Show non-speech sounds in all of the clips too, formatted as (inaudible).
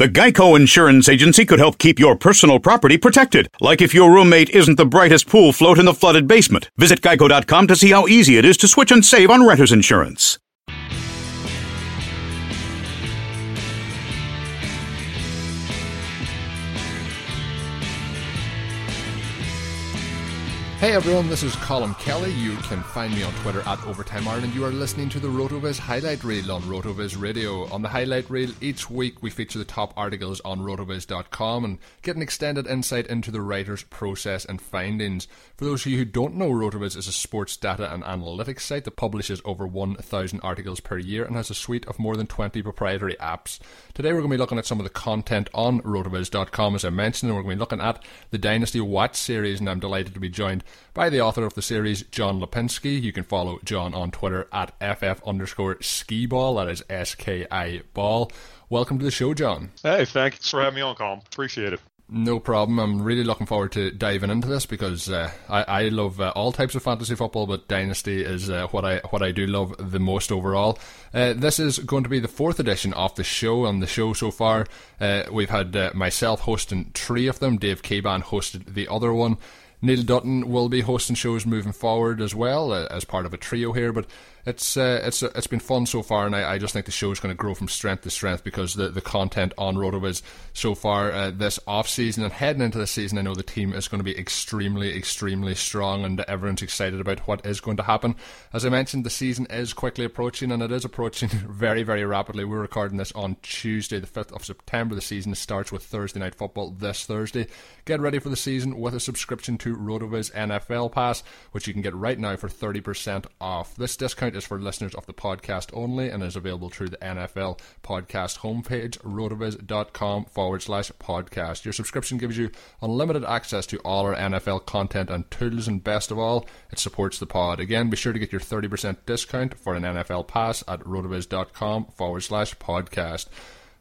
The Geico Insurance Agency could help keep your personal property protected, like if your roommate isn't the brightest pool float in the flooded basement. Visit geico.com to see how easy it is to switch and save on renter's insurance. Hey everyone, this is Colin Kelly. You can find me on Twitter at Overtime Ireland. You are listening to the RotoViz highlight reel on RotoViz Radio. On the highlight reel, each week we feature the top articles on rotoviz.com and get an extended insight into the writer's process and findings. For those of you who don't know, RotoViz is a sports data and analytics site that publishes over 1,000 articles per year and has a suite of more than 20 proprietary apps. Today we're going to be looking at some of the content on rotoviz.com, as I mentioned, and we're going to be looking at the Dynasty Watch series, and I'm delighted to be joined by the author of the series, John Lipinski. You can follow John on Twitter at ff underscore skiball. That is S K I ball. Welcome to the show, John. Hey, thanks for having me on, Colin. Appreciate it. No problem. I'm really looking forward to diving into this because uh, I, I love uh, all types of fantasy football, but Dynasty is uh, what I what I do love the most overall. Uh, this is going to be the fourth edition of the show. On the show so far, uh, we've had uh, myself hosting three of them. Dave Caban hosted the other one. Neil Dutton will be hosting shows moving forward as well uh, as part of a trio here. But it's uh, it's it's been fun so far, and I, I just think the show is going to grow from strength to strength because the, the content on RotoViz so far uh, this off season and heading into the season, I know the team is going to be extremely extremely strong, and everyone's excited about what is going to happen. As I mentioned, the season is quickly approaching, and it is approaching (laughs) very very rapidly. We're recording this on Tuesday, the fifth of September. The season starts with Thursday night football this Thursday. Get ready for the season with a subscription to RotoViz NFL Pass, which you can get right now for thirty percent off. This discount is for listeners of the podcast only and is available through the NFL podcast homepage, rotoviz.com forward slash podcast. Your subscription gives you unlimited access to all our NFL content and tools, and best of all, it supports the pod. Again, be sure to get your 30% discount for an NFL pass at rotoviz.com forward slash podcast.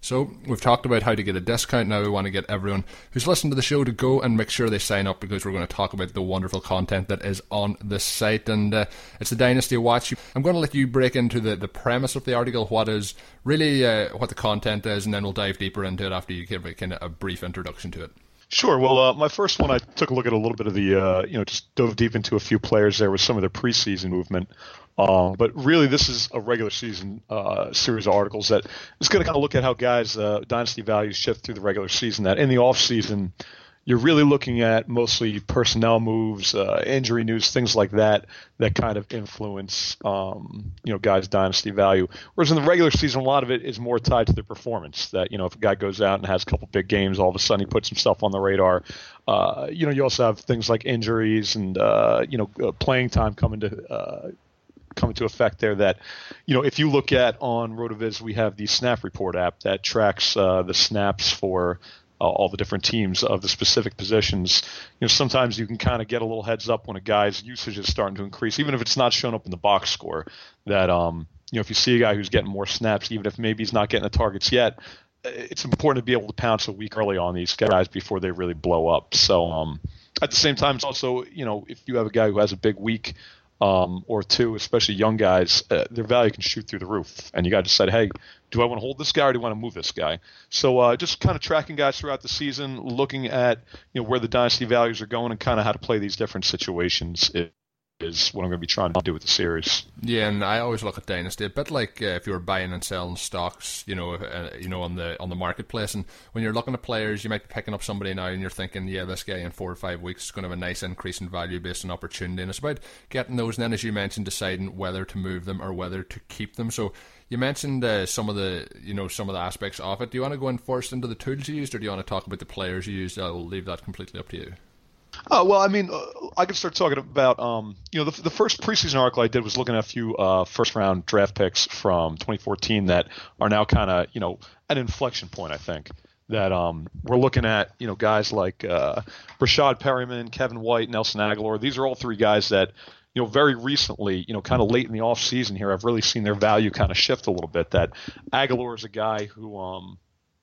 So we've talked about how to get a discount. Now we want to get everyone who's listened to the show to go and make sure they sign up because we're going to talk about the wonderful content that is on the site. And uh, it's the Dynasty Watch. I'm going to let you break into the, the premise of the article, what is really uh, what the content is, and then we'll dive deeper into it after you give a kind of a brief introduction to it. Sure. Well, uh, my first one, I took a look at a little bit of the, uh, you know, just dove deep into a few players there with some of their preseason movement. Um, but really, this is a regular season uh, series of articles that is going to kind of look at how guys' uh, dynasty values shift through the regular season. That in the off season, you're really looking at mostly personnel moves, uh, injury news, things like that that kind of influence um, you know guys' dynasty value. Whereas in the regular season, a lot of it is more tied to their performance. That you know if a guy goes out and has a couple big games, all of a sudden he puts himself on the radar. Uh, you know you also have things like injuries and uh, you know uh, playing time coming to uh, come into effect there that, you know, if you look at on RotoViz, we have the snap report app that tracks uh, the snaps for uh, all the different teams of the specific positions. You know, sometimes you can kind of get a little heads up when a guy's usage is starting to increase, even if it's not shown up in the box score. That um, you know, if you see a guy who's getting more snaps, even if maybe he's not getting the targets yet, it's important to be able to pounce a week early on these guys before they really blow up. So um, at the same time, it's also you know if you have a guy who has a big week um, or two, especially young guys, uh, their value can shoot through the roof. And you got to decide, hey, do I want to hold this guy or do I want to move this guy? So uh, just kind of tracking guys throughout the season, looking at you know where the dynasty values are going and kind of how to play these different situations is what I'm going to be trying to do with the series. Yeah, and I always look at dynasty a bit like uh, if you were buying and selling stocks, you know, uh, you know, on the on the marketplace. And when you're looking at players, you might be picking up somebody now, and you're thinking, yeah, this guy in four or five weeks is going to have a nice increase in value based on opportunity. And it's about getting those, and then as you mentioned, deciding whether to move them or whether to keep them. So you mentioned uh, some of the you know some of the aspects of it. Do you want to go in first into the tools you used, or do you want to talk about the players you used? I'll leave that completely up to you. Oh well, I mean, uh, I could start talking about um, you know the, the first preseason article I did was looking at a few uh, first round draft picks from 2014 that are now kind of you know an inflection point. I think that um, we're looking at you know guys like uh, Breshad Perriman, Kevin White, Nelson Agholor. These are all three guys that you know very recently you know kind of late in the off season here I've really seen their value kind of shift a little bit. That Agholor is a guy who um,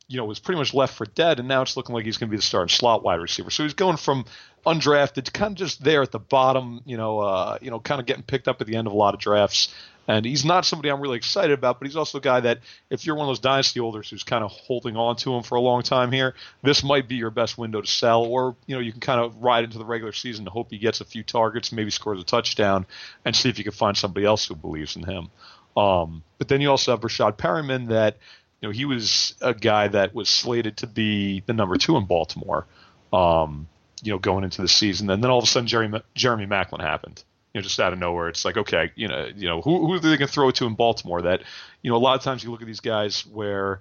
you know, was pretty much left for dead, and now it's looking like he's going to be the starting slot wide receiver. So he's going from undrafted, to kind of just there at the bottom, you know, uh, you know, kind of getting picked up at the end of a lot of drafts. And he's not somebody I'm really excited about, but he's also a guy that if you're one of those dynasty holders who's kind of holding on to him for a long time here, this might be your best window to sell, or you know, you can kind of ride into the regular season to hope he gets a few targets, maybe scores a touchdown, and see if you can find somebody else who believes in him. Um, but then you also have Rashad Perriman that you know, he was a guy that was slated to be the number two in Baltimore, um, you know, going into the season. And then all of a sudden, Jerry, Jeremy Maclin happened. You know, just out of nowhere, it's like, okay, you know, you know, who, who are they going to throw it to in Baltimore? That, you know, a lot of times you look at these guys where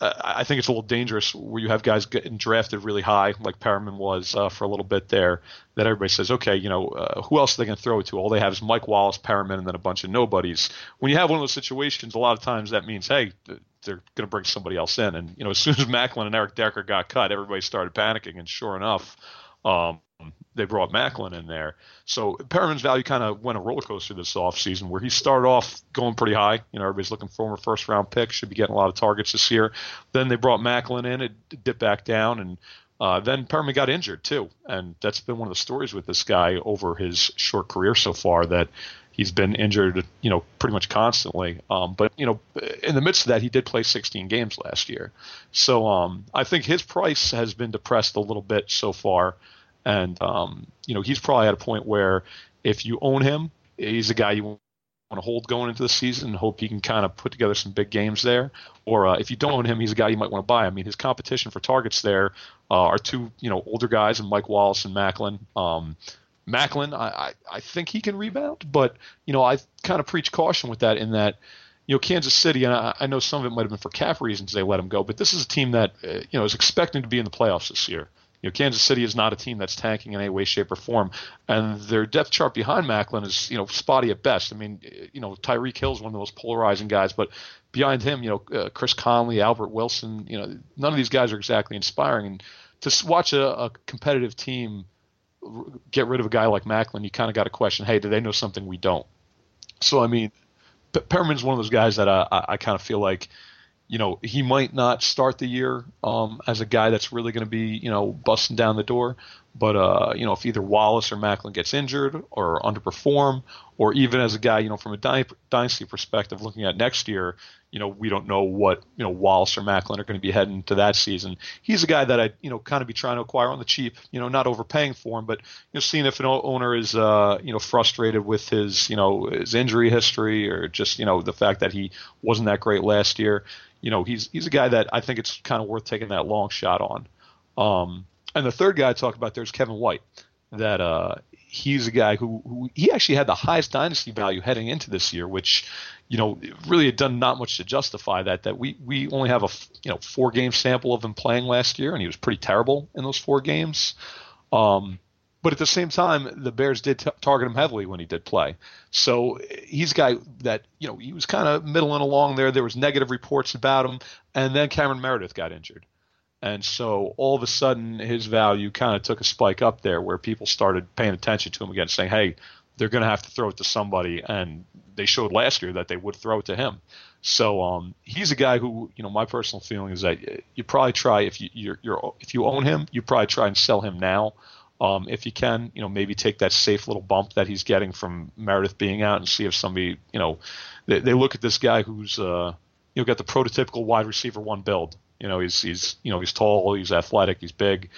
uh, I think it's a little dangerous where you have guys getting drafted really high, like Perriman was uh, for a little bit there. That everybody says, okay, you know, uh, who else are they going to throw it to? All they have is Mike Wallace, Perriman, and then a bunch of nobodies. When you have one of those situations, a lot of times that means, hey, they're going to bring somebody else in. And you know, as soon as (laughs) Maclin and Eric Decker got cut, everybody started panicking. And sure enough, um, they brought Maclin in there. So Perriman's value kind of went a roller coaster this offseason where he started off going pretty high. You know, everybody's looking for him a first round pick, should be getting a lot of targets this year. Then they brought Maclin in, it dipped back down, and uh, then Perriman got injured too. And that's been one of the stories with this guy over his short career so far that he's been injured, you know, pretty much constantly. Um, but you know, in the midst of that, he did play 16 games last year. So um, I think his price has been depressed a little bit so far, and um, you know, he's probably at a point where if you own him, he's a guy you want to hold going into the season and hope he can kind of put together some big games there. Or uh, if you don't own him, he's a guy you might want to buy. I mean, his competition for targets there uh, are two, you know, older guys and Mike Wallace and Maclin. Um, Maclin, I, I, I think he can rebound, but you know I kind of preach caution with that in that you know Kansas City, and I, I know some of it might have been for cap reasons they let him go, but this is a team that uh, you know is expecting to be in the playoffs this year. You know, Kansas City is not a team that's tanking in any way, shape, or form, and their depth chart behind Maclin is you know spotty at best. I mean, you know Tyreek Hill is one of the most polarizing guys, but behind him, you know uh, Chris Conley, Albert Wilson, you know none of these guys are exactly inspiring. And to watch a, a competitive team get rid of a guy like Maclin, you kind of got to question, hey, do they know something we don't? So I mean, Perriman's one of those guys that I, I kind of feel like, you know, he might not start the year um, as a guy that's really going to be, you know, busting down the door. But uh, you know, if either Wallace or Maclin gets injured or underperform, or even as a guy, you know, from a dynasty perspective, looking at next year, you know, we don't know what you know Wallace or Maclin are going to be heading to that season. He's a guy that I'd, you know kind of be trying to acquire on the cheap, you know, not overpaying for him, but you know, seeing if an owner is uh, you know frustrated with his you know his injury history or just you know the fact that he wasn't that great last year. You know, he's he's a guy that I think it's kind of worth taking that long shot on. Um, And the third guy I talk about there is Kevin White. That uh, he's a guy who, who he actually had the highest dynasty value heading into this year, which you know really had done not much to justify that. That we we only have a you know four game sample of him playing last year, and he was pretty terrible in those four games. Um, but at the same time, the Bears did t- target him heavily when he did play. So he's a guy that you know he was kind of middling along there. There was negative reports about him, and then Cameron Meredith got injured. And so all of a sudden, his value kind of took a spike up there where people started paying attention to him again, saying, hey, they're going to have to throw it to somebody. And they showed last year that they would throw it to him. So um, he's a guy who, you know, my personal feeling is that you probably try if you you're, you're if you own him, you probably try and sell him now. Um, if you can, you know, maybe take that safe little bump that he's getting from Meredith being out and see if somebody, you know, they, they look at this guy who's, uh, you know, got the prototypical wide receiver one build. You know, he's he's you know he's tall, he's athletic, he's big,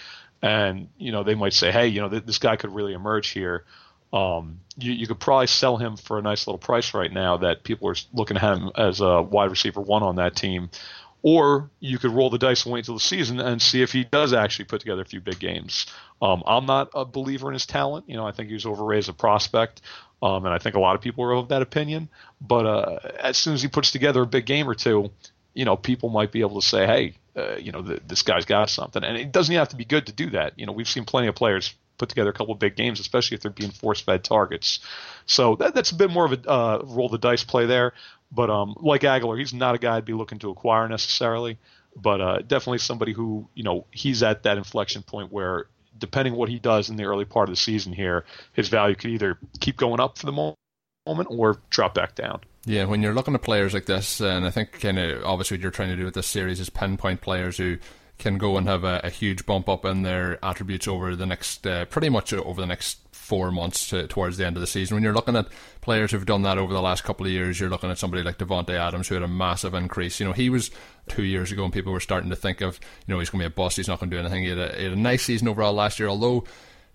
and you know they might say, hey, you know th- this guy could really emerge here. Um, you, you could probably sell him for a nice little price right now that people are looking at him as a wide receiver one on that team. Or you could roll the dice and wait until the season and see if he does actually put together a few big games. Um, I'm not a believer in his talent. You know, I think he was overrated as a prospect. Um, and I think a lot of people are of that opinion. But uh, as soon as he puts together a big game or two, you know, people might be able to say, hey, uh, you know, the, this guy's got something. And it doesn't have to be good to do that. You know, we've seen plenty of players put together a couple of big games, especially if they're being force fed targets. So that, that's a bit more of a uh, roll the dice play there. But um, like Agholor, he's not a guy I'd be looking to acquire necessarily. But uh, definitely somebody who, you know, he's at that inflection point where depending what he does in the early part of the season here, his value could either keep going up for the moment or drop back down. Yeah, when you're looking at players like this, and I think kind of obviously what you're trying to do with this series is pinpoint players who can go and have a, a huge bump up in their attributes over the next, uh, pretty much over the next four months to, towards the end of the season. When you're looking at players who've done that over the last couple of years, you're looking at somebody like Davante Adams who had a massive increase. You know, he was two years ago and people were starting to think of, you know, he's going to be a bust, he's not going to do anything. He had, a, he had a nice season overall last year, although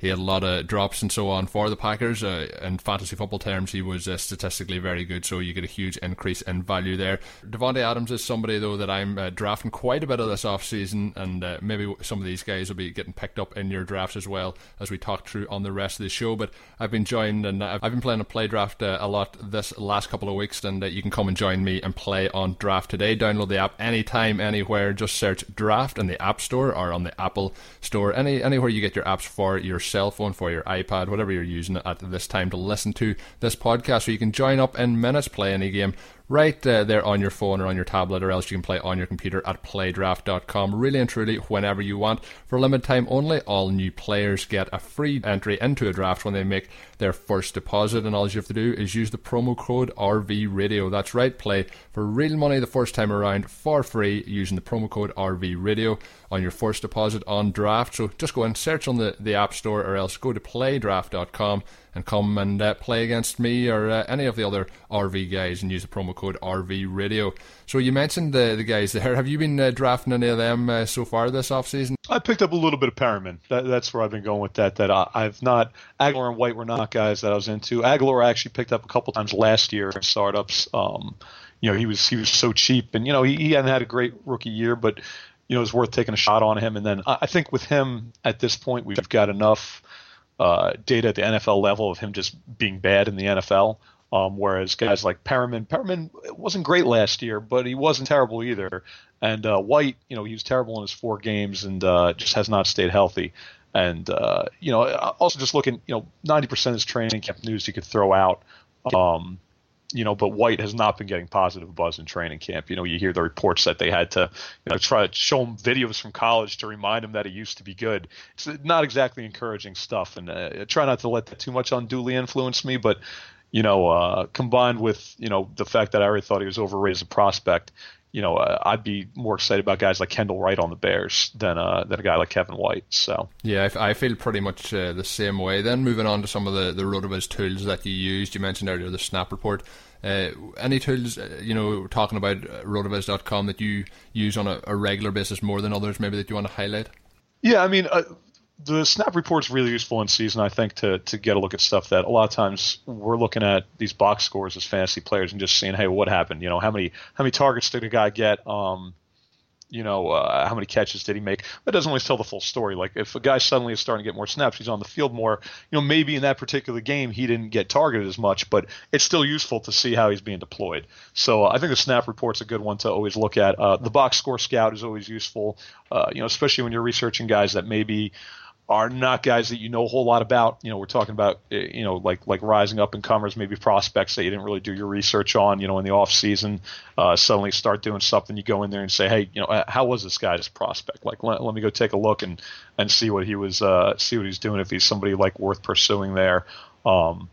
he had a lot of drops and so on for the Packers. Uh, in fantasy football terms, he was uh, statistically very good, so you get a huge increase in value there. Davante Adams is somebody, though, that I'm uh, drafting quite a bit of this offseason, and uh, maybe some of these guys will be getting picked up in your drafts as well as we talk through on the rest of the show. But I've been joined, and I've been playing a play draft uh, a lot this last couple of weeks, and uh, you can come and join me and play on Draft today. Download the app anytime, anywhere. Just search Draft in the App Store or on the Apple Store, any anywhere you get your apps for your cell phone, for your iPad, whatever you're using at this time to listen to this podcast. So you can join up in minutes, play any game right uh, there on your phone or on your tablet, or else you can play on your computer at playdraft.com. Really and truly, whenever you want. For a limited time only, all new players get a free entry into a draft when they make their first deposit, and all you have to do is use the promo code RV Radio. That's right, play for real money the first time around for free using the promo code RV Radio on your first deposit on draft. So just go and search on the, the App Store or else go to playdraft.com and come and uh, play against me or uh, any of the other RV guys and use the promo code RV Radio. So you mentioned the the guys there. (laughs) Have you been uh, drafting any of them uh, so far this off season? I picked up a little bit of Perriman. That, that's where I've been going with that. That I, have not Agholor and White were not guys that I was into. Agholor I actually picked up a couple times last year in startups. Um, you know he was he was so cheap, and you know he, he hadn't had a great rookie year, but you know it's worth taking a shot on him. And then I think with him at this point we've got enough uh, data at the NFL level of him just being bad in the NFL. Um, whereas guys like Perriman, Perriman wasn't great last year, but he wasn't terrible either. And uh, White, you know, he was terrible in his four games and uh, just has not stayed healthy. And uh, you know, also just looking, you know, 90% of his training camp news he could throw out. Um, you know, but White has not been getting positive buzz in training camp. You know, you hear the reports that they had to, you know, try to show him videos from college to remind him that he used to be good. It's not exactly encouraging stuff, and uh, try not to let that too much unduly influence me. But you know, uh, combined with you know the fact that I already thought he was overrated as a prospect, you know, uh, I'd be more excited about guys like Kendall Wright on the Bears than uh, than a guy like Kevin White. So yeah, I, I feel pretty much uh, the same way. Then moving on to some of the the Rotoviz tools that you used, you mentioned earlier the Snap Report. Uh, any tools, uh, you know, talking about rotoviz.com that you use on a, a, regular basis more than others, maybe that you want to highlight? Yeah, I mean, uh, the snap report is really useful in season, I think, to to get a look at stuff that a lot of times we're looking at these box scores as fantasy players and just seeing, hey, what happened? You know, how many how many targets did a guy get? Um, You know, uh, how many catches did he make? That doesn't always tell the full story. Like if a guy suddenly is starting to get more snaps, he's on the field more. You know, maybe in that particular game he didn't get targeted as much, but it's still useful to see how he's being deployed. So uh, I think the snap report's a good one to always look at. Uh, the box score scout is always useful. Uh, you know, especially when you're researching guys that maybe are not guys that you know a whole lot about. You know, we're talking about eh, you know like like rising up and comers, maybe prospects that you didn't really do your research on. You know, in the off season, uh, suddenly start doing something. You go in there and say, hey, you know, uh, how was this guy guy's prospect? Like, let, let me go take a look and and see what he was uh, see what he's doing. If he's somebody like worth pursuing there. Um,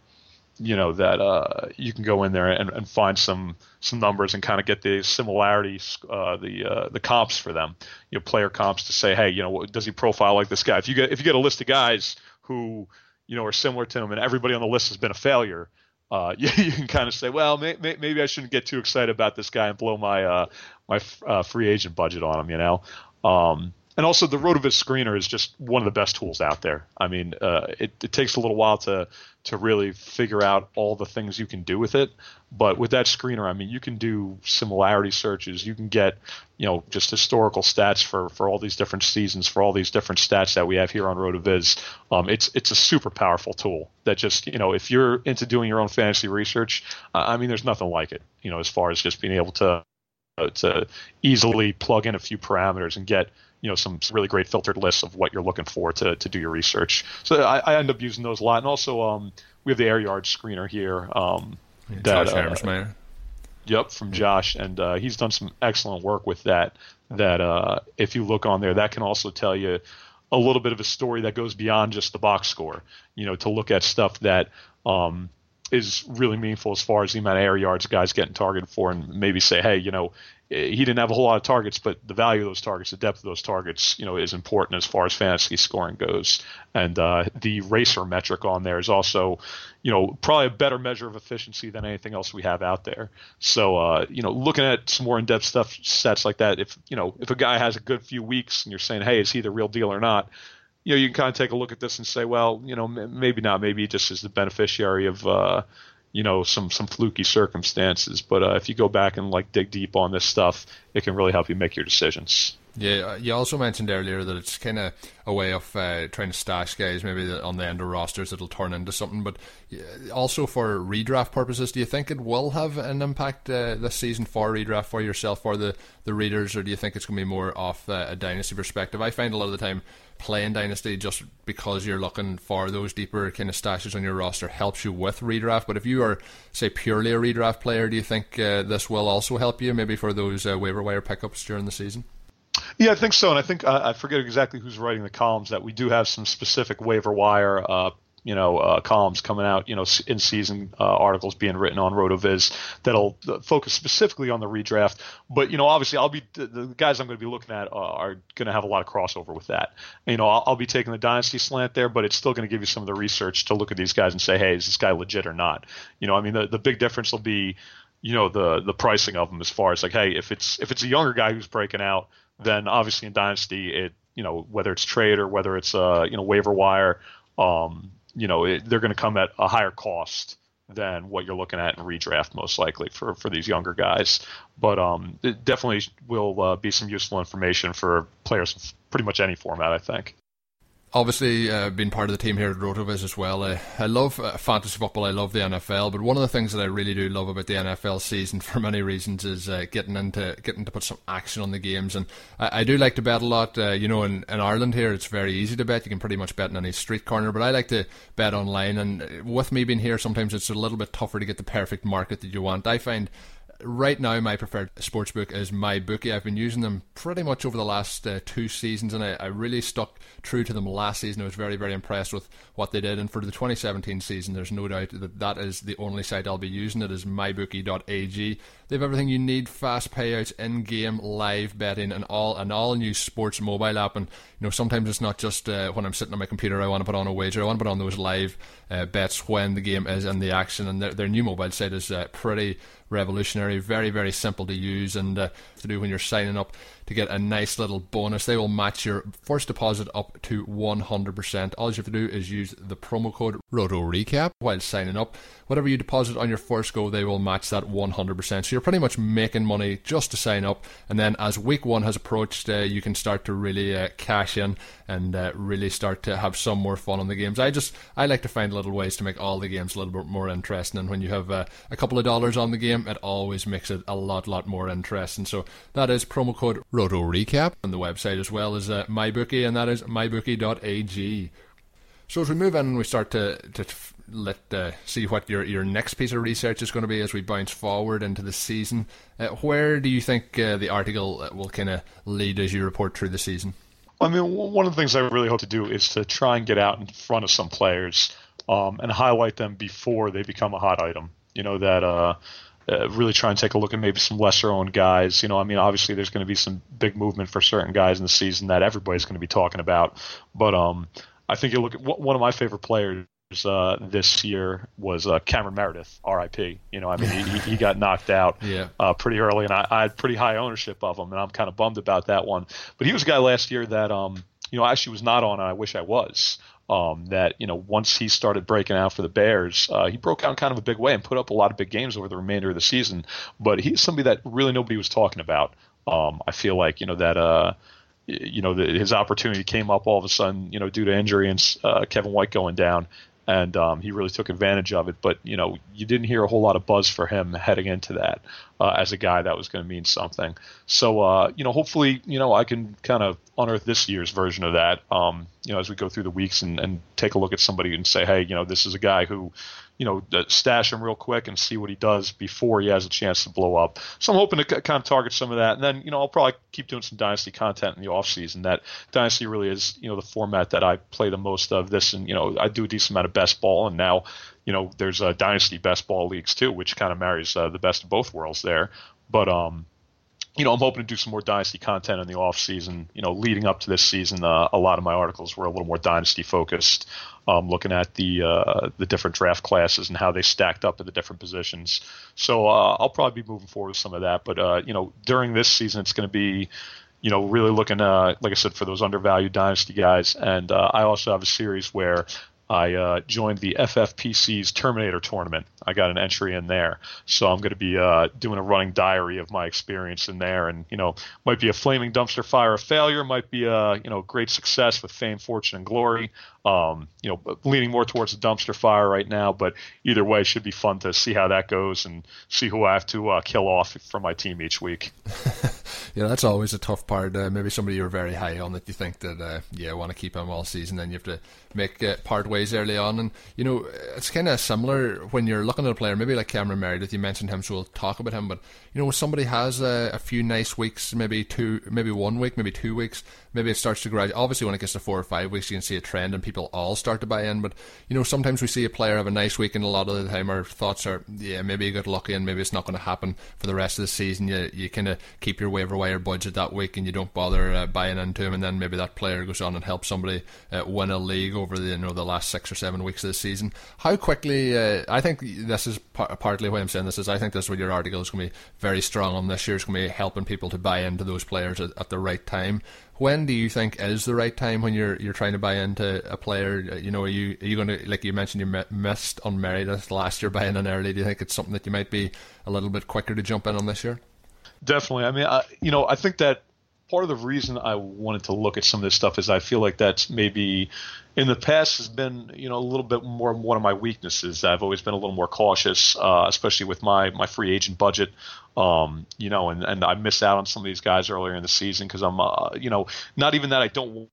you know that uh, you can go in there and, and find some some numbers and kind of get the similarities, uh, the uh, the comps for them, you know, player comps to say, hey, you know, does he profile like this guy? If you get if you get a list of guys who you know are similar to him and everybody on the list has been a failure, uh, (laughs) you, you, can kind of say, well, may, may, maybe I shouldn't get too excited about this guy and blow my uh, my uh, free agent budget on him, you know. Um, and also the RotoViz screener is just one of the best tools out there. I mean, uh, it, it, takes a little while to to really figure out all the things you can do with it, but with that screener, I mean, you can do similarity searches. You can get, you know, just historical stats for for all these different seasons, for all these different stats that we have here on RotoViz. Um, it's it's a super powerful tool that just you know if you're into doing your own fantasy research, I mean, there's nothing like it. You know, as far as just being able to to easily plug in a few parameters and get you know some really great filtered lists of what you're looking for to, to do your research. So I, I end up using those a lot, and also um, we have the air yard screener here. Um, yeah, that, Josh uh, Yep, from Josh, and uh, he's done some excellent work with that. That uh, if you look on there, that can also tell you a little bit of a story that goes beyond just the box score. You know, to look at stuff that um, is really meaningful as far as the amount of air yards guys getting targeted for, and maybe say, hey, you know, he didn't have a whole lot of targets, but the value of those targets, the depth of those targets, you know, is important as far as fantasy scoring goes. And uh, the RACR metric on there is also, you know, probably a better measure of efficiency than anything else we have out there. So, uh, you know, looking at some more in-depth stuff, sets like that, if you know, if a guy has a good few weeks and you're saying, hey, is he the real deal or not? You know, you can kind of take a look at this and say, well, you know, maybe not. Maybe he just is the beneficiary of. Uh, you know some some fluky circumstances. But uh, if you go back and like dig deep on this stuff, it can really help you make your decisions. Yeah, uh, you also mentioned earlier that it's kind of a way of uh, trying to stash guys maybe on the end of rosters that'll turn into something. But also for redraft purposes, do you think it will have an impact uh, this season for redraft for yourself, for the, the readers, or do you think it's going to be more off uh, a dynasty perspective? I find a lot of the time playing Dynasty just because you're looking for those deeper kind of stashes on your roster helps you with redraft. But if you are, say, purely a redraft player, do you think uh, this will also help you maybe for those uh, waiver wire pickups during the season? Yeah, I think so, and I think uh, I forget exactly who's writing the columns that we do have some specific waiver wire uh, you know uh, columns coming out, you know, in season uh, articles being written on Rotoviz that'll uh, focus specifically on the redraft. But you know, obviously, I'll be the, guys I'm going to be looking at uh, are going to have a lot of crossover with that. You know, I'll, I'll, be taking the dynasty slant there, but it's still going to give you some of the research to look at these guys and say, hey, is this guy legit or not? You know, I mean, the the big difference will be you know the the pricing of them as far as like hey if it's if it's a younger guy who's breaking out then obviously in dynasty it you know whether it's trade or whether it's uh you know waiver wire um you know it, they're going to come at a higher cost than what you're looking at in redraft most likely for for these younger guys. But um, it definitely will uh, be some useful information for players pretty much any format, I think obviously uh, being part of the team here at Rotoviz as well. I, I love uh, fantasy football. I love the NFL, but one of the things that I really do love about the NFL season, (laughs) for many reasons, is uh, getting into getting to put some action on the games. And I, I do like to bet a lot. Uh, you know, in, in Ireland here, it's very easy to bet. You can pretty much bet in any street corner. But I like to bet online. And with me being here, sometimes it's a little bit tougher to get the perfect market that you want. I find right now, my preferred sportsbook is MyBookie. I've been using them pretty much over the last uh, two seasons, and I, I, really stuck true to them last season. I was very, very impressed with what they did. And for the 2017 season, there's no doubt that that is the only site I'll be using. It is mybookie.ag. They have everything you need: fast payouts, in-game live betting, and all an all-new sports mobile app. And you know, sometimes it's not just uh, when I'm sitting on my computer I want to put on a wager. I want to put on those live uh, bets when the game is in the action. And their, their new mobile site is uh, pretty revolutionary very, very, simple to use and uh, to do when you're signing up to get a nice little bonus. They will match your first deposit up to 100%. All you have to do is use the promo code RotoRecap while signing up. Whatever you deposit on your first go, they will match that 100%. So you're pretty much making money just to sign up. And then as week one has approached, uh, you can start to really uh, cash in and uh, really start to have some more fun on the games. I just I like to find little ways to make all the games a little bit more interesting. And when you have uh, a couple of dollars on the game, it always makes it a lot, lot more interesting. So that is promo code Roto Recap on the website as well as uh, MyBookie, and that is mybookie.ag. So as we move in and we start to, to let uh, see what your your next piece of research is going to be as we bounce forward into the season, uh, where do you think uh, the article will kind of lead as you report through the season? I mean, one of the things I really hope to do is to try and get out in front of some players um, and highlight them before they become a hot item. You know that uh, really try and take a look at maybe some lesser owned guys. You know, I mean, obviously there's going to be some big movement for certain guys in the season that everybody's going to be talking about. But um, I think you look at one of my favorite players uh, this year was uh, Cameron Meredith, RIP. You know, I mean, he, he got knocked out (laughs) yeah. uh, pretty early, and I, I, had pretty high ownership of him, and I'm kind of bummed about that one. But he was a guy last year that, um, you know, actually was not on, and I wish I was um, that you know once he started breaking out for the Bears, uh, he broke out in kind of a big way and put up a lot of big games over the remainder of the season. But he's somebody that really nobody was talking about. Um, I feel like you know that uh, you know the, his opportunity came up all of a sudden, you know, due to injury and uh, Kevin White going down and um, he really took advantage of it. But you know, you didn't hear a whole lot of buzz for him heading into that uh, as a guy that was going to mean something. So uh, you know, hopefully, you know, I can kind of unearth this year's version of that. Um, you know, as we go through the weeks and, and take a look at somebody and say, hey, you know, this is a guy who you know, stash him real quick and see what he does before he has a chance to blow up. So I'm hoping to kind of target some of that. And then, you know, I'll probably keep doing some Dynasty content in the off season. That Dynasty really is, you know, the format that I play the most of this. And, you know, I do a decent amount of best ball. And now, you know, there's a Dynasty best ball leagues too, which kind of marries uh, the best of both worlds there. But, um, you know, I'm hoping to do some more dynasty content in the off season. You know, leading up to this season, uh, a lot of my articles were a little more dynasty focused, um, looking at the uh, the different draft classes and how they stacked up at the different positions. So uh, I'll probably be moving forward with some of that. But uh, you know, during this season, it's going to be, you know, really looking, uh, like I said, for those undervalued dynasty guys. And uh, I also have a series where I uh, joined the FFPC's Terminator tournament. I got an entry in there, so I'm going to be uh, doing a running diary of my experience in there, and you know, might be a flaming dumpster fire of failure, might be a you know great success with fame, fortune, and glory. Um, you know, leaning more towards the dumpster fire right now, but either way, it should be fun to see how that goes and see who I have to uh, kill off from my team each week. (laughs) yeah, that's always a tough part. Uh, maybe somebody you're very high on that you think that uh, yeah, want to keep him all season, then you have to make uh, part ways early on. And you know, it's kind of similar when you're looking at a player, maybe like Cameron Meredith. You mentioned him, so we'll talk about him. But you know, when somebody has a, a few nice weeks, maybe two, maybe one week, maybe two weeks, maybe it starts to graduate. Obviously, when it gets to four or five weeks, you can see a trend and people all start to buy in. But you know, sometimes we see a player have a nice week, and a lot of the time our thoughts are, yeah, maybe you got lucky, and maybe it's not going to happen for the rest of the season. You you kind of keep your waiver wire budget that week, and you don't bother uh, buying into him, and then maybe that player goes on and helps somebody uh, win a league over the you know the last six or seven weeks of the season. How quickly? Uh, I think this is par- partly why I'm saying this is I think this is where your article is going to be very strong on this year. It's going to be helping people to buy into those players at, at the right time when do you think is the right time when you're you're trying to buy into a player? Uh, you know, are you are you going to like you mentioned you missed on Meredith last year buying in early? Do you think it's something that you might be a little bit quicker to jump in on this year? Definitely. I mean, I, you know, I think that part of the reason I wanted to look at some of this stuff is I feel like that's maybe in the past has been you know a little bit more one of my weaknesses. I've always been a little more cautious, uh, especially with my my free agent budget. Um, you know, and and I miss out on some of these guys earlier in the season because I'm uh, you know not even that I don't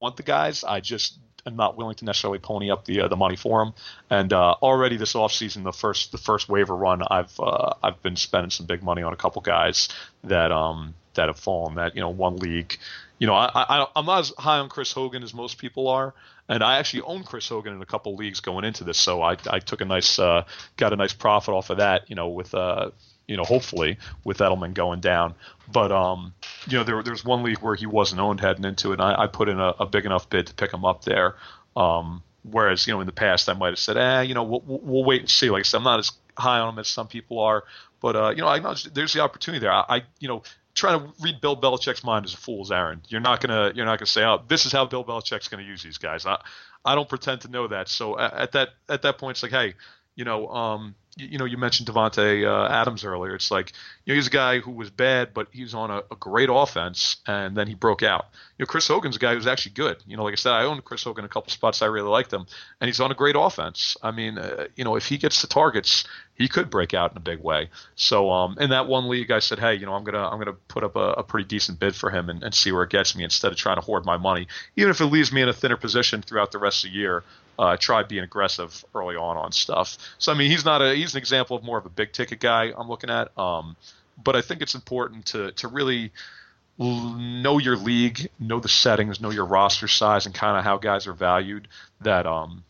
want the guys, I just am not willing to necessarily pony up the uh, the money for them. And uh, already this offseason, the first the first waiver run, I've uh, I've been spending some big money on a couple guys that um that have fallen. That you know one league, you know I, I I'm not as high on Chris Hogan as most people are, and I actually own Chris Hogan in a couple leagues going into this, so I I took a nice uh, got a nice profit off of that. You know with uh you know, hopefully with Edelman going down. But um, you know, there there's one league where he wasn't owned heading into it, and I, I put in a, a, big enough bid to pick him up there. Um, whereas you know, in the past, I might have said, eh, you know, we'll, we'll wait and see. Like I said, I'm not as high on him as some people are. But uh, you know, I acknowledge there's the opportunity there. I, I you know trying to read Bill Belichick's mind as a fool's errand. You're not gonna you're not gonna say, oh, this is how Bill Belichick's gonna use these guys. I I don't pretend to know that. So at that at that point, it's like, hey, you know, um, you know, you mentioned Davante uh, Adams earlier. It's like you know he's a guy who was bad, but he's on a, a, great offense, and then he broke out. You know, Chris Hogan's a guy who's actually good. You know, like I said, I own Chris Hogan a couple spots. I really liked him, and he's on a great offense. I mean, uh, you know, if he gets the targets, he could break out in a big way. So, um, in that one league, I said, hey, you know, I'm gonna I'm gonna put up a, a pretty decent bid for him and, and see where it gets me instead of trying to hoard my money, even if it leaves me in a thinner position throughout the rest of the year uh, try being aggressive early on on stuff. So I mean, he's not a he's an example of more of a big ticket guy I'm looking at. Um, but I think it's important to to really know your league, know the settings, know your roster size, and kind of how guys are valued. That um,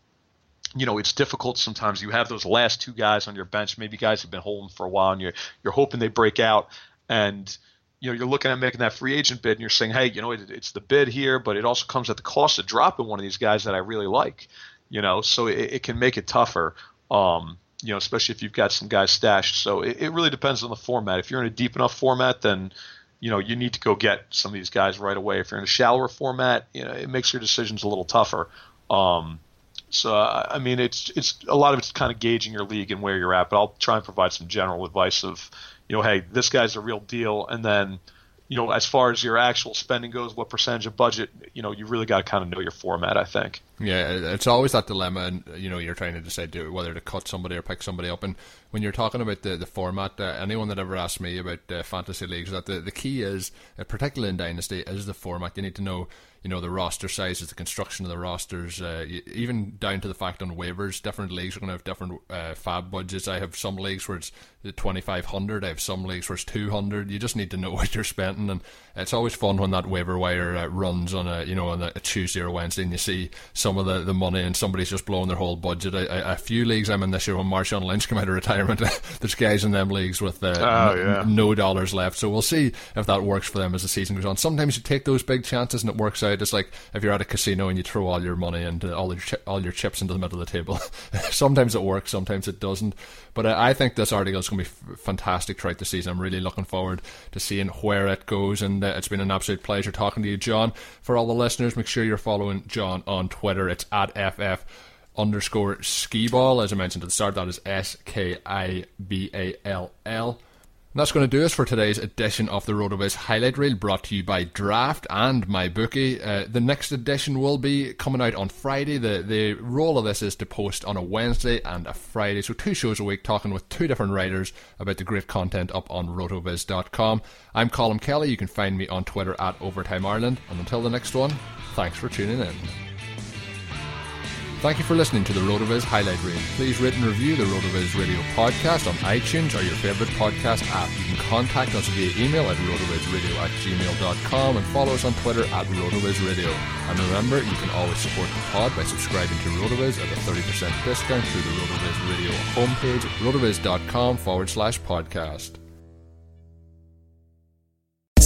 you know, it's difficult sometimes. You have those last two guys on your bench, maybe guys have been holding for a while, and you're you're hoping they break out, and you know you're looking at making that free agent bid, and you're saying, hey, you know, it, it's the bid here, but it also comes at the cost of dropping one of these guys that I really like you know, so it, it can make it tougher. Um, you know, especially if you've got some guys stashed. So it, it really depends on the format. If you're in a deep enough format, then you know you need to go get some of these guys right away. If you're in a shallower format, you know it makes your decisions a little tougher. Um, so I mean, it's it's a lot of it's kind of gauging your league and where you're at. But I'll try and provide some general advice of, you know, hey, this guy's a real deal, and then you know, as far as your actual spending goes, what percentage of budget, you know, you really got to kind of know your format, I think. Yeah, it's always that dilemma, and you know, you're trying to decide whether to cut somebody or pick somebody up. And when you're talking about the, the format, uh, anyone that ever asked me about uh, fantasy leagues, that the, the key is, uh, particularly in Dynasty, is the format. You need to know you know the roster sizes, the construction of the rosters, uh, even down to the fact on waivers. Different leagues are going to have different uh, FAAB budgets. I have some leagues where it's twenty five hundred. I have some leagues where it's two hundred. You just need to know (laughs) what you're spending, and it's always fun when that waiver wire uh, runs on a you know on a, Tuesday or Wednesday, and you see some of the, the money, and somebody's just blowing their whole budget. I, I, a few leagues I'm in this year when Marshawn Lynch came out of retirement, (laughs) there's guys in them leagues with uh, oh, yeah. n- no dollars left. So we'll see if that works for them as the season goes on. Sometimes you take those big chances and it works out. It's like if you're at a casino and you throw all your money and all your chi- all your chips into the middle of the table. (laughs) sometimes it works, sometimes it doesn't. But uh, I think this article is going to be f- fantastic throughout the season. I'm really looking forward to seeing where it goes, and uh, it's been an absolute pleasure talking to you, John. For all the listeners, make sure you're following John on Twitter. It's at ff underscore skiball. As I mentioned at the start, that is S K I B A L L. And that's going to do us for today's edition of the RotoViz Highlight Reel, brought to you by Draft and MyBookie. Uh, the next edition will be coming out on Friday. The the role of this is to post on a Wednesday and a Friday, so two shows a week, talking with two different writers about the great content up on rotoviz.com. I'm Colin Kelly. You can find me on Twitter at Overtime Ireland. And until the next one, thanks for tuning in. Thank you for listening to the RotoViz Highlight Reel. Please rate and review the RotoViz Radio podcast on iTunes or your favorite podcast app. You can contact us via email at rotovizradio at gmail.com and follow us on Twitter at RotoVizRadio. And remember, you can always support the pod by subscribing to RotoViz at a 30% discount through the RotoViz Radio homepage, rotoviz.com forward slash podcast.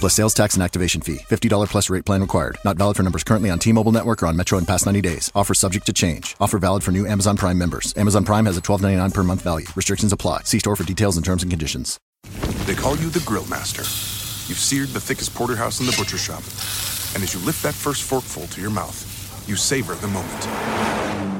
plus sales tax and activation fee. $50 plus rate plan required. Not valid for numbers currently on T-Mobile network or on Metro in past 90 days. Offer subject to change. Offer valid for new Amazon Prime members. Amazon Prime has a $12.99 per month value. Restrictions apply. See store for details and terms and conditions. They call you the Grill Master. You've seared the thickest porterhouse in the butcher shop. And as you lift that first forkful to your mouth, you savor the moment.